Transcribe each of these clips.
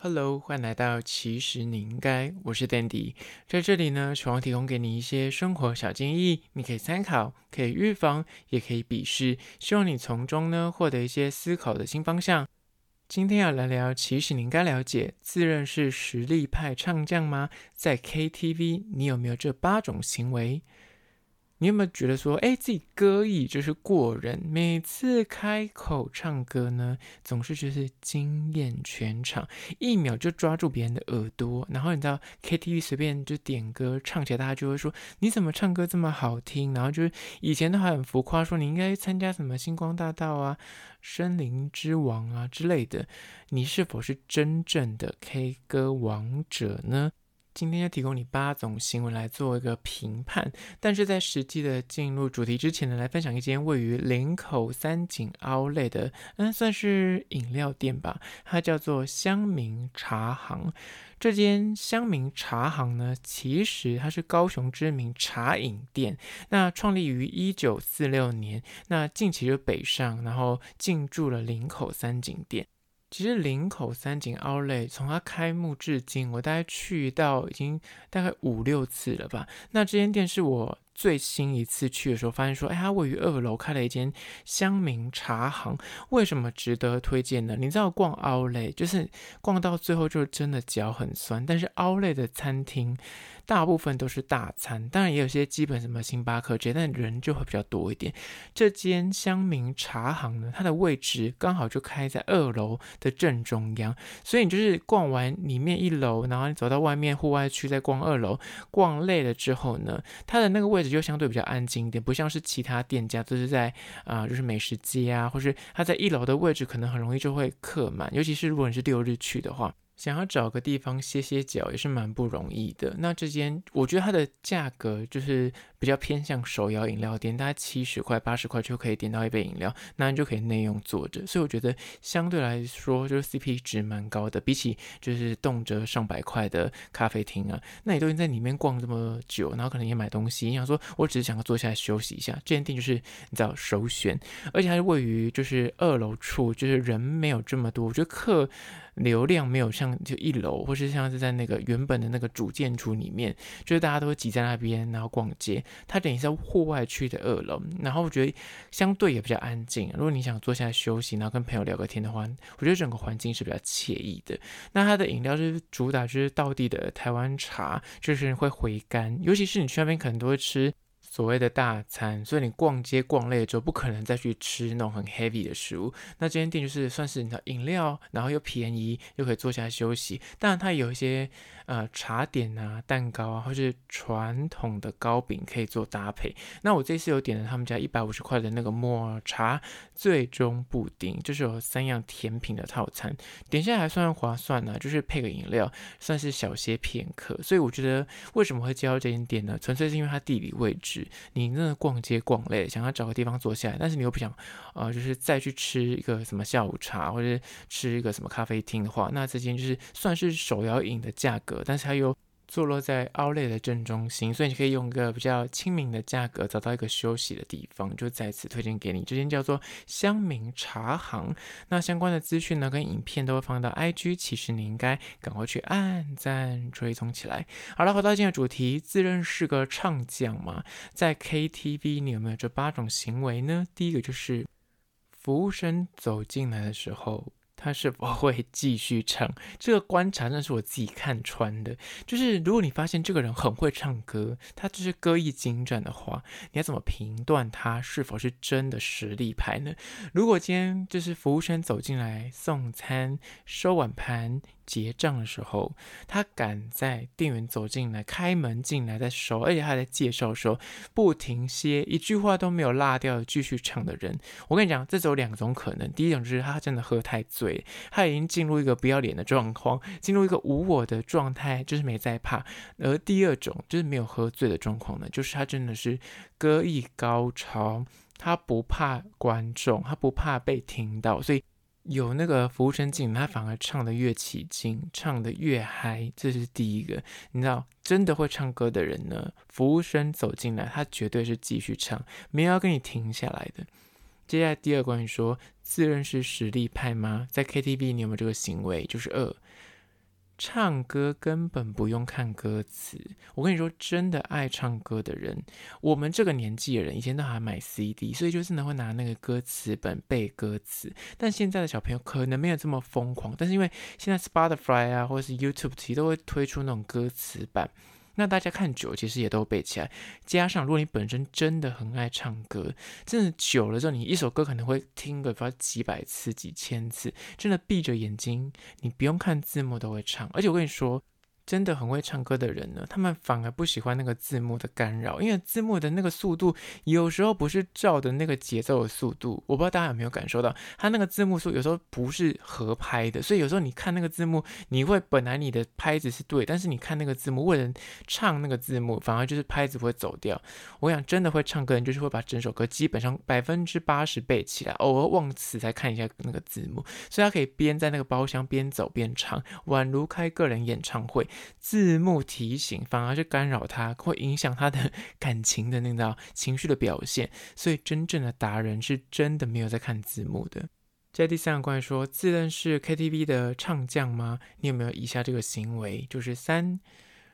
Hello，欢迎来到其实你应该，我是 Dandy，在这里呢，希望提供给你一些生活小建议，你可以参考，可以预防，也可以鄙视，希望你从中呢获得一些思考的新方向。今天要来聊，其实你应该了解，自认是实力派唱将吗？在 KTV，你有没有这八种行为？你有没有觉得说，哎，自己歌艺就是过人，每次开口唱歌呢，总是就是惊艳全场，一秒就抓住别人的耳朵。然后你知道 KTV 随便就点歌唱起来，大家就会说你怎么唱歌这么好听？然后就是以前都还很浮夸，说你应该参加什么星光大道啊、森林之王啊之类的。你是否是真正的 K 歌王者呢？今天要提供你八种行为来做一个评判，但是在实际的进入主题之前呢，来分享一间位于林口三井凹类的，嗯，算是饮料店吧，它叫做香茗茶行。这间香茗茶行呢，其实它是高雄知名茶饮店，那创立于一九四六年，那近期就北上，然后进驻了林口三井店。其实林口三井奥莱从它开幕至今，我大概去到已经大概五六次了吧。那这间店是我最新一次去的时候，发现说，哎，它位于二楼开了一间香茗茶行。为什么值得推荐呢？你知道逛 Outlet 就是逛到最后就真的脚很酸，但是 Outlet 的餐厅。大部分都是大餐，当然也有些基本什么星巴克这些，但人就会比较多一点。这间香茗茶行呢，它的位置刚好就开在二楼的正中央，所以你就是逛完里面一楼，然后你走到外面户外区再逛二楼，逛累了之后呢，它的那个位置就相对比较安静一点，不像是其他店家都是在啊、就是美食街啊，或是它在一楼的位置可能很容易就会客满，尤其是如果你是六日去的话。想要找个地方歇歇脚也是蛮不容易的。那这间我觉得它的价格就是比较偏向手摇饮料店，大概七十块、八十块就可以点到一杯饮料，那你就可以内用坐着。所以我觉得相对来说就是 CP 值蛮高的，比起就是动辄上百块的咖啡厅啊，那你都已经在里面逛这么久，然后可能也买东西，你想说我只是想要坐下来休息一下，这间店就是你知道首选，而且它是位于就是二楼处，就是人没有这么多，我觉得客。流量没有像就一楼，或是像是在那个原本的那个主建筑里面，就是大家都会挤在那边，然后逛街。它等于在户外区的二楼，然后我觉得相对也比较安静。如果你想坐下来休息，然后跟朋友聊个天的话，我觉得整个环境是比较惬意的。那它的饮料就是主打就是道地的台湾茶，就是会回甘，尤其是你去那边可能都会吃。所谓的大餐，所以你逛街逛累了之后，不可能再去吃那种很 heavy 的食物。那这间店就是算是你的饮料，然后又便宜，又可以坐下来休息。当然，它有一些呃茶点啊、蛋糕啊，或是传统的糕饼可以做搭配。那我这次有点了他们家一百五十块的那个抹茶最终布丁，就是有三样甜品的套餐，点下来还算划算呢、就是配个饮料，算是小歇片刻。所以我觉得为什么会介绍这间店呢？纯粹是因为它地理位置。你那逛街逛累，想要找个地方坐下来，但是你又不想，呃，就是再去吃一个什么下午茶，或者吃一个什么咖啡厅的话，那这间就是算是手摇饮的价格，但是它又。坐落在奥雷的正中心，所以你可以用一个比较亲民的价格找到一个休息的地方，就在此推荐给你。这间叫做乡民茶行，那相关的资讯呢跟影片都会放到 IG，其实你应该赶快去按赞追踪起来。好了，回到今天的主题，自认是个唱将嘛，在 KTV 你有没有这八种行为呢？第一个就是服务生走进来的时候。他是否会继续唱？这个观察那是我自己看穿的。就是如果你发现这个人很会唱歌，他就是歌艺精湛的话，你要怎么评断他是否是真的实力派呢？如果今天就是服务生走进来送餐、收碗盘。结账的时候，他赶在店员走进来、开门进来的时候，而且他在介绍说不停歇，一句话都没有落掉继续唱的人，我跟你讲，这只有两种可能。第一种就是他真的喝太醉，他已经进入一个不要脸的状况，进入一个无我的状态，就是没在怕。而第二种就是没有喝醉的状况呢，就是他真的是歌艺高超，他不怕观众，他不怕被听到，所以。有那个服务生进，他反而唱得越起劲，唱得越嗨，这是第一个。你知道，真的会唱歌的人呢，服务生走进来，他绝对是继续唱，没有要跟你停下来的。接下来第二关你说，自认是实力派吗？在 KTV 你有没有这个行为？就是二，唱歌根本不用看歌词。我跟你说，真的爱唱歌的人，我们这个年纪的人，以前都还买 CD，所以就是呢会拿那个歌词本背歌词。但现在的小朋友可能没有这么疯狂，但是因为现在 Spotify 啊，或者是 YouTube 其实都会推出那种歌词版。那大家看久，其实也都背起来。加上，如果你本身真的很爱唱歌，真的久了之后，你一首歌可能会听个不知道几百次、几千次，真的闭着眼睛，你不用看字幕都会唱。而且我跟你说。真的很会唱歌的人呢，他们反而不喜欢那个字幕的干扰，因为字幕的那个速度有时候不是照的那个节奏的速度。我不知道大家有没有感受到，他那个字幕数有时候不是合拍的，所以有时候你看那个字幕，你会本来你的拍子是对，但是你看那个字幕，为了唱那个字幕，反而就是拍子会走掉。我想真的会唱歌的人，就是会把整首歌基本上百分之八十背起来，偶尔忘词才看一下那个字幕，所以他可以边在那个包厢边走边唱，宛如开个人演唱会。字幕提醒反而是干扰他，会影响他的 感情的那种情绪的表现。所以真正的达人是真的没有在看字幕的。在第三个关于说，自认是 KTV 的唱将吗？你有没有以下这个行为？就是三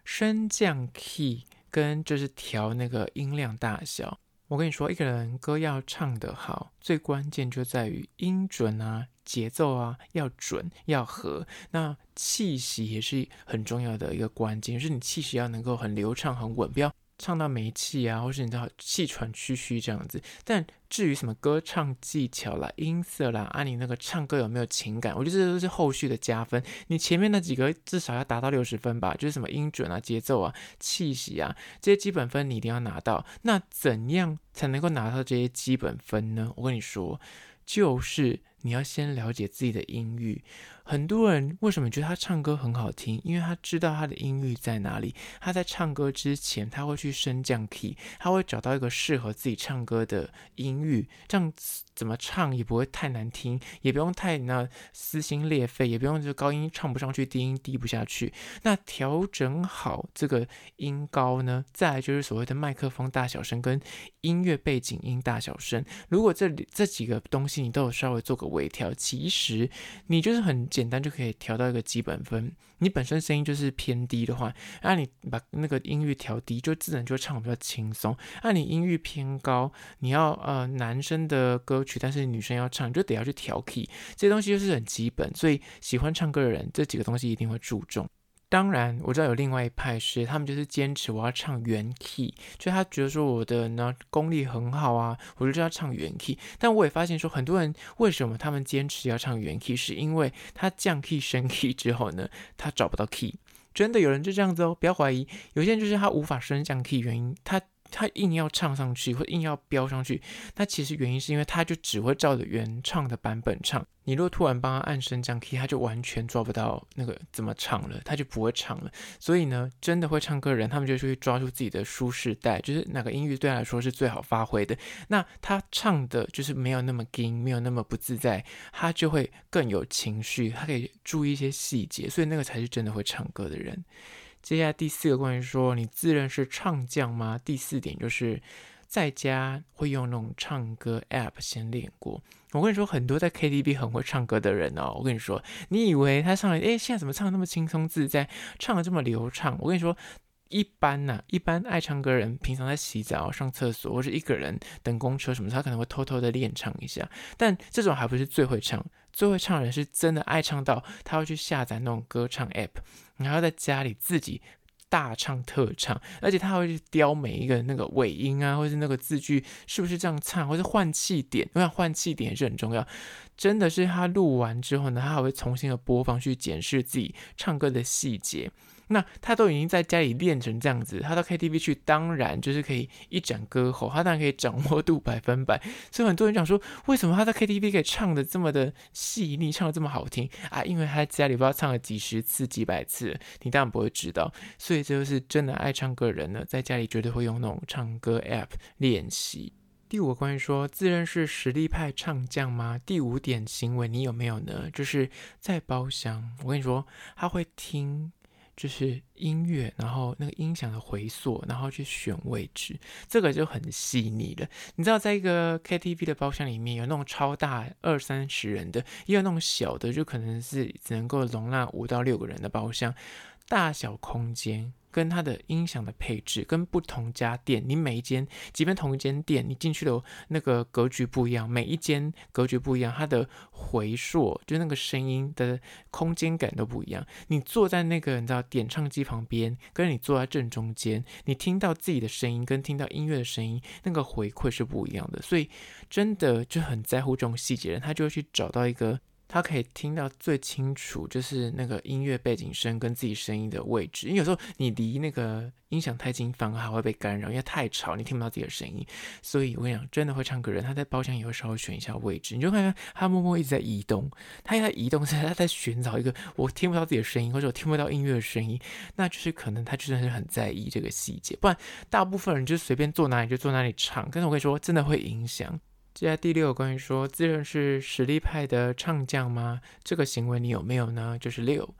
升降 key 跟就是调那个音量大小。我跟你说，一个人歌要唱得好，最关键就在于音准啊。节奏啊，要准要合，那气息也是很重要的一个关键，就是你气息要能够很流畅很稳，不要唱到没气啊，或是你知道气喘吁吁这样子。但至于什么歌唱技巧啦、音色啦，啊，你那个唱歌有没有情感，我觉得这都是后续的加分。你前面那几个至少要达到六十分吧，就是什么音准啊、节奏啊、气息啊这些基本分你一定要拿到。那怎样才能够拿到这些基本分呢？我跟你说，就是。你要先了解自己的音域。很多人为什么觉得他唱歌很好听？因为他知道他的音域在哪里。他在唱歌之前，他会去升降 key，他会找到一个适合自己唱歌的音域，这样怎么唱也不会太难听，也不用太那撕心裂肺，也不用就高音唱不上去，低音低不下去。那调整好这个音高呢，再来就是所谓的麦克风大小声跟音乐背景音大小声。如果这里这几个东西你都有稍微做个微调，其实你就是很。简单就可以调到一个基本分。你本身声音就是偏低的话，那你把那个音域调低，就自然就唱比较轻松。那你音域偏高，你要呃男生的歌曲，但是女生要唱，就得要去调 key。这些东西就是很基本，所以喜欢唱歌的人，这几个东西一定会注重。当然，我知道有另外一派是，他们就是坚持我要唱原 key，就他觉得说我的呢功力很好啊，我就要唱原 key。但我也发现说，很多人为什么他们坚持要唱原 key，是因为他降 key 升 key 之后呢，他找不到 key。真的有人就这样子哦，不要怀疑。有些人就是他无法升降 key，原因他。他硬要唱上去，或硬要飙上去，那其实原因是因为他就只会照着原唱的版本唱。你如果突然帮他按升降 key，他就完全抓不到那个怎么唱了，他就不会唱了。所以呢，真的会唱歌的人，他们就会抓住自己的舒适带，就是哪个音域对他来说是最好发挥的。那他唱的就是没有那么紧，没有那么不自在，他就会更有情绪，他可以注意一些细节，所以那个才是真的会唱歌的人。接下来第四个关于说你自认是唱将吗？第四点就是在家会用那种唱歌 app 先练过。我跟你说，很多在 KTV 很会唱歌的人哦，我跟你说，你以为他唱了，诶，现在怎么唱那么轻松自在，唱得这么流畅？我跟你说，一般呐、一般爱唱歌人，平常在洗澡、上厕所或者一个人等公车什么，他可能会偷偷的练唱一下。但这种还不是最会唱，最会唱的人是真的爱唱到他会去下载那种歌唱 app。你还要在家里自己大唱特唱，而且他还会去雕每一个那个尾音啊，或是那个字句是不是这样唱，或是换气点，我想换气点也是很重要。真的是他录完之后呢，他还会重新的播放去检视自己唱歌的细节。那他都已经在家里练成这样子，他到 KTV 去，当然就是可以一展歌喉，他当然可以掌握度百分百。所以很多人讲说，为什么他在 KTV 可以唱得这么的细腻，唱得这么好听啊？因为他在家里不知道唱了几十次、几百次，你当然不会知道。所以这就是真的爱唱歌的人呢，在家里绝对会用那种唱歌 App 练习。第五个关于说自认是实力派唱将吗？第五点行为你有没有呢？就是在包厢，我跟你说，他会听。就是音乐，然后那个音响的回溯，然后去选位置，这个就很细腻了。你知道，在一个 KTV 的包厢里面，有那种超大二三十人的，也有那种小的，就可能是只能够容纳五到六个人的包厢，大小空间。跟它的音响的配置，跟不同家店，你每一间，即便同一间店，你进去的那个格局不一样，每一间格局不一样，它的回溯，就那个声音的空间感都不一样。你坐在那个你知道点唱机旁边，跟你坐在正中间，你听到自己的声音，跟听到音乐的声音，那个回馈是不一样的。所以真的就很在乎这种细节的人，他就会去找到一个。他可以听到最清楚，就是那个音乐背景声跟自己声音的位置。因为有时候你离那个音响太近，反而还会被干扰，因为太吵，你听不到自己的声音。所以我跟你讲，真的会唱歌人，他在包厢也会稍微选一下位置。你就看看他默默一直在移动，他在移动，是他在寻找一个我听不到自己的声音，或者我听不到音乐的声音，那就是可能他真的是很在意这个细节。不然，大部分人就随便坐哪里就坐哪里唱。但是我跟你说，真的会影响。接下来第六关于说自认是实力派的唱将吗？这个行为你有没有呢？就是六。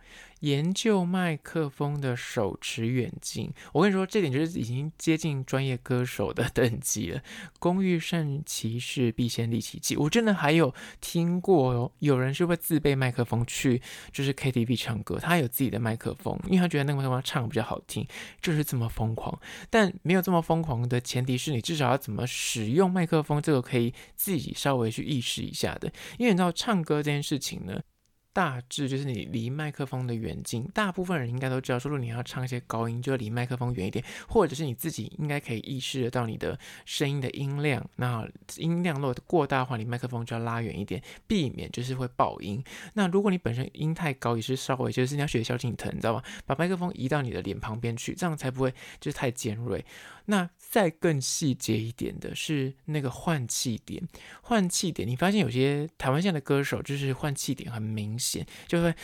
研究麦克风的手持远近，我跟你说，这点就是已经接近专业歌手的 等级了。工欲善其事，必先利其器。我真的还有听过哦，有人是会自备麦克风去，就是 KTV 唱歌，他有自己的麦克风，因为他觉得那个麦克风唱比较好听，就是这么疯狂。但没有这么疯狂的前提是你至少要怎么使用麦克风，这个可以自己稍微去意识一下的。因为你知道唱歌这件事情呢。大致就是你离麦克风的远近，大部分人应该都知道，说如果你要唱一些高音，就要离麦克风远一点，或者是你自己应该可以意识得到你的声音的音量，那音量如果过大的话，离麦克风就要拉远一点，避免就是会爆音。那如果你本身音太高，也是稍微就是你要学萧敬腾，你知道吗？把麦克风移到你的脸旁边去，这样才不会就是太尖锐。那再更细节一点的是那个换气点，换气点，你发现有些台湾现在的歌手就是换气点很明显，就会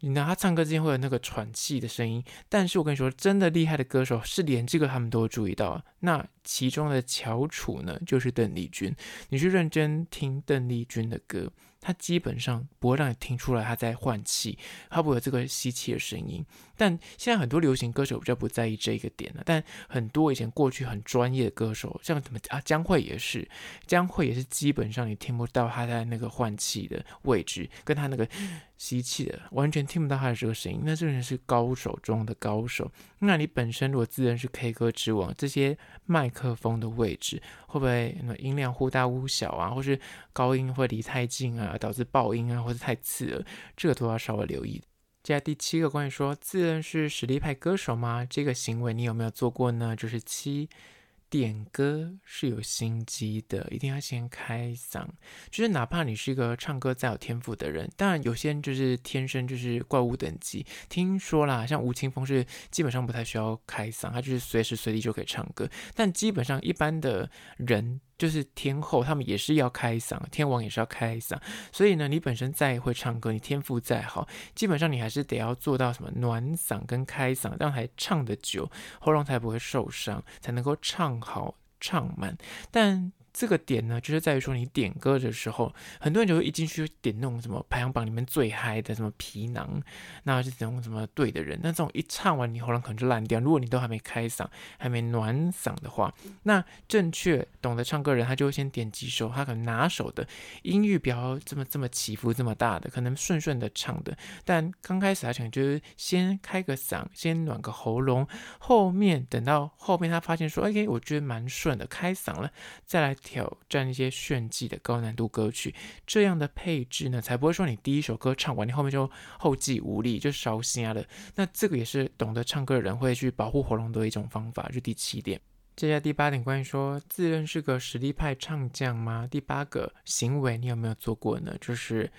你拿他唱歌之间会有那个喘气的声音。但是我跟你说，真的厉害的歌手是连这个他们都注意到。那其中的翘楚呢，就是邓丽君。你去认真听邓丽君的歌。他基本上不会让你听出来他在换气，他不会有这个吸气的声音。但现在很多流行歌手比较不在意这一个点了。但很多以前过去很专业的歌手，像什么啊江蕙也是，江蕙也是基本上你听不到他在那个换气的位置，跟他那个吸气的完全听不到他的这个声音。那这个人是高手中的高手。那你本身如果自认是 K 歌之王，这些麦克风的位置会不会那音量忽大忽小啊，或是高音会离太近啊，导致爆音啊，或是太刺耳，这个都要稍微留意。接下来第七个关于说自认是实力派歌手吗？这个行为你有没有做过呢？就是七。点歌是有心机的，一定要先开嗓。就是哪怕你是一个唱歌再有天赋的人，当然有些人就是天生就是怪物等级。听说啦，像吴青峰是基本上不太需要开嗓，他就是随时随地就可以唱歌。但基本上一般的人。就是天后，他们也是要开嗓，天王也是要开嗓。所以呢，你本身再会唱歌，你天赋再好，基本上你还是得要做到什么暖嗓跟开嗓，让台唱得久，喉咙才不会受伤，才能够唱好唱满。但这个点呢，就是在于说你点歌的时候，很多人就会一进去就点那种什么排行榜里面最嗨的什么皮囊，那是那种什么对的人。那这种一唱完，你喉咙可能就烂掉。如果你都还没开嗓，还没暖嗓的话，那正确懂得唱歌人，他就会先点几首他可能拿手的音域不要这么这么起伏这么大的，可能顺顺的唱的。但刚开始他可能就是先开个嗓，先暖个喉咙，后面等到后面他发现说，OK，我觉得蛮顺的，开嗓了，再来。挑战一些炫技的高难度歌曲，这样的配置呢，才不会说你第一首歌唱完，你后面就后继无力，就烧心啊的。那这个也是懂得唱歌的人会去保护喉咙的一种方法。就第七点，接下来第八点，关于说自认是个实力派唱将吗？第八个行为你有没有做过呢？就是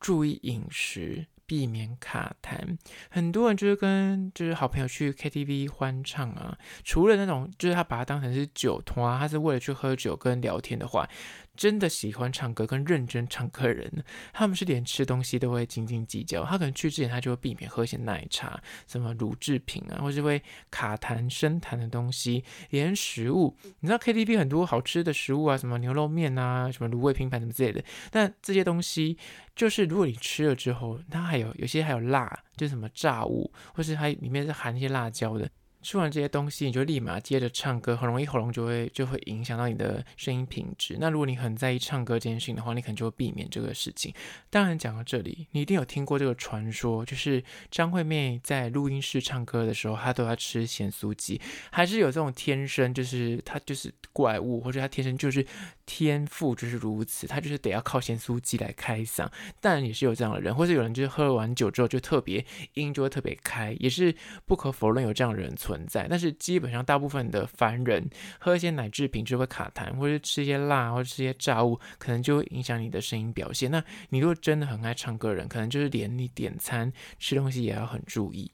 注意饮食。避免卡痰，很多人就是跟就是好朋友去 KTV 欢唱啊，除了那种就是他把它当成是酒托啊，他是为了去喝酒跟聊天的话，真的喜欢唱歌跟认真唱歌的人，他们是连吃东西都会斤斤计较。他可能去之前他就会避免喝一些奶茶、什么乳制品啊，或是会卡痰生痰的东西。连食物，你知道 KTV 很多好吃的食物啊，什么牛肉面啊，什么卤味拼盘什么之类的。但这些东西，就是如果你吃了之后，它还有有些还有辣，就是什么炸物，或是它里面是含一些辣椒的。吃完这些东西，你就立马接着唱歌，很容易喉咙就会就会影响到你的声音品质。那如果你很在意唱歌这件事情的话，你可能就会避免这个事情。当然，讲到这里，你一定有听过这个传说，就是张惠妹在录音室唱歌的时候，她都要吃咸酥鸡，还是有这种天生就是她就是怪物，或者她天生就是天赋就是如此，他就是得要靠咸酥鸡来开嗓。当然也是有这样的人，或者有人就是喝完酒之后就特别音就会特别开，也是不可否认有这样的人存在，但是基本上大部分的凡人喝一些奶制品就会卡痰，或者吃一些辣，或者吃一些炸物，可能就会影响你的声音表现。那你如果真的很爱唱歌的人，可能就是连你点餐吃东西也要很注意。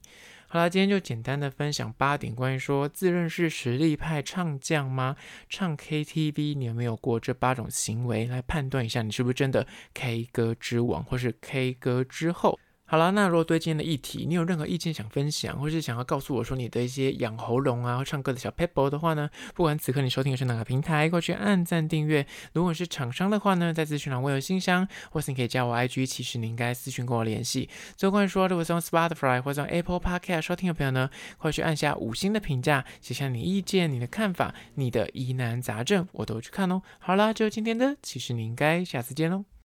好啦，今天就简单的分享八点关于说自认是实力派唱将吗？唱 KTV 你有没有过这八种行为来判断一下你是不是真的 K 歌之王，或是 K 歌之后？好了，那如果对今天的议题你有任何意见想分享，或是想要告诉我说你的一些养喉咙啊、唱歌的小撇步的话呢，不管此刻你收听的是哪个平台，快去按赞订阅。如果是厂商的话呢，在资讯栏我有信箱，或是你可以加我 IG，其实你应该私讯跟我联系。最后关于说，如果是用 Spotify 或者用 Apple Podcast 收听的朋友呢，快去按下五星的评价，写下你意见、你的看法、你的疑难杂症，我都去看哦。好啦，就今天的，其实你应该下次见喽。